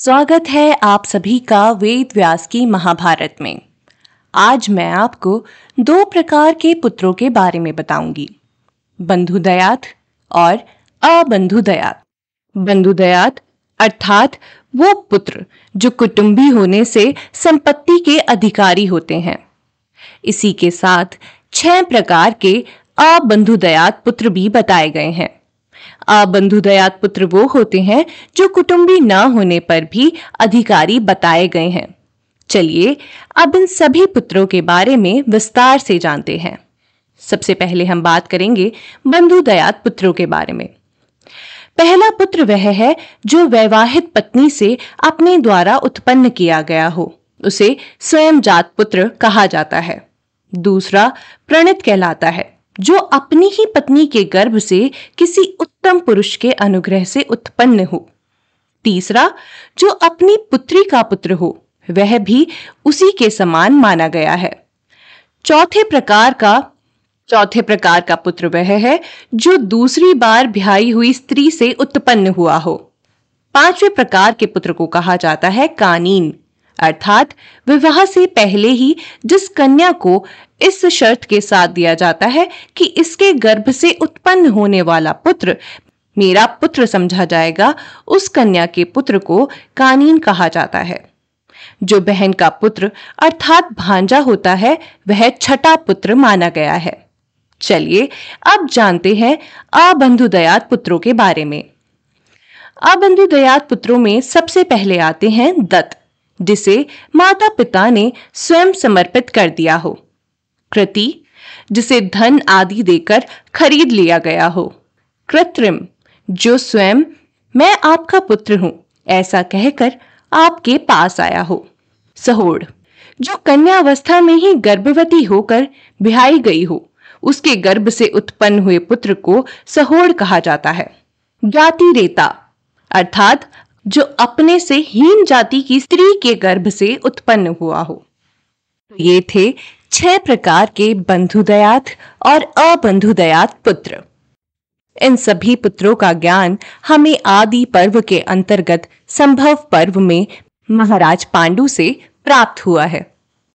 स्वागत है आप सभी का वेद व्यास की महाभारत में। आज मैं आपको दो प्रकार के पुत्रों के बारे में बताऊँगी। बंधुदयात और अबंधुदयात। बंधुदयात अर्थात वो पुत्र जो कुटुंबी होने से संपत्ति के अधिकारी होते हैं। इसी के साथ छह प्रकार के अबंधुदयात पुत्र भी बताए गए हैं। अबंधुदयात पुत्र वो होते हैं जो कुटुंबी न होने पर भी अधिकारी बताए गए हैं। चलिए, अब इन सभी पुत्रों के बारे में विस्तार से जानते हैं। सबसे पहले हम बात करेंगे बंधुदयात पुत्रों के बारे में। पहला पुत्र वह है जो वैवाहिक पत्नी से अपने द्वारा उत्पन्न किया गया हो। उसे स्वयं जात पुत्र कहा जाता है। दूसरा प्रणित कहलाता है। जो अपनी ही पत्नी के गर्भ से किसी उत्तम पुरुष के अनुग्रह से उत्पन्न हो। तीसरा, जो अपनी पुत्री का पुत्र हो, वह भी उसी के समान माना गया है। चौथे प्रकार का, चौथे प्रकार का पुत्र वह है जो दूसरी बार ब्याही हुई स्त्री से उत्पन्न हुआ हो। पाँचवें प्रकार के पुत्र को कहा जाता है कानीन, अर्थात विवाह से पहले ही जिस कन्या को इस शर्त के साथ दिया जाता है कि इसके गर्भ से उत्पन्न होने वाला पुत्र मेरा पुत्र समझा जाएगा। उस कन्या के पुत्र को कानीन कहा जाता है। जो बहन का पुत्र अर्थात भांजा होता है, वह छठा पुत्र माना गया है। चलिए, अब जानते हैं अबंधुदयात पुत्रों के बारे में। अबंधुदयात पुत्रों में सबसे पहले आते हैं दत्त, जिसे माता पिता ने स्वयं समर्पित कर दिया हो। कृति, जिसे धन आदि देकर खरीद लिया गया हो। कृत्रिम, जो स्वयं, मैं आपका पुत्र हूँ, ऐसा कहकर आपके पास आया हो। सहोड़, जो कन्या अवस्था में ही गर्भवती होकर बिहाई गई हो, उसके गर्भ से उत्पन्न हुए पुत्र को सहोड़ कहा जाता है। ज्ञाति रेता, अर्थात जो अपने से हीन जाति की स्त्री के गर्भ से उत्पन्न हुआ हो। ये थे छह प्रकार के बंधुदयात और अबंधुदयात पुत्र। इन सभी पुत्रों का ज्ञान हमें आदि पर्व के अंतर्गत संभव पर्व में महाराज पांडु से प्राप्त हुआ है।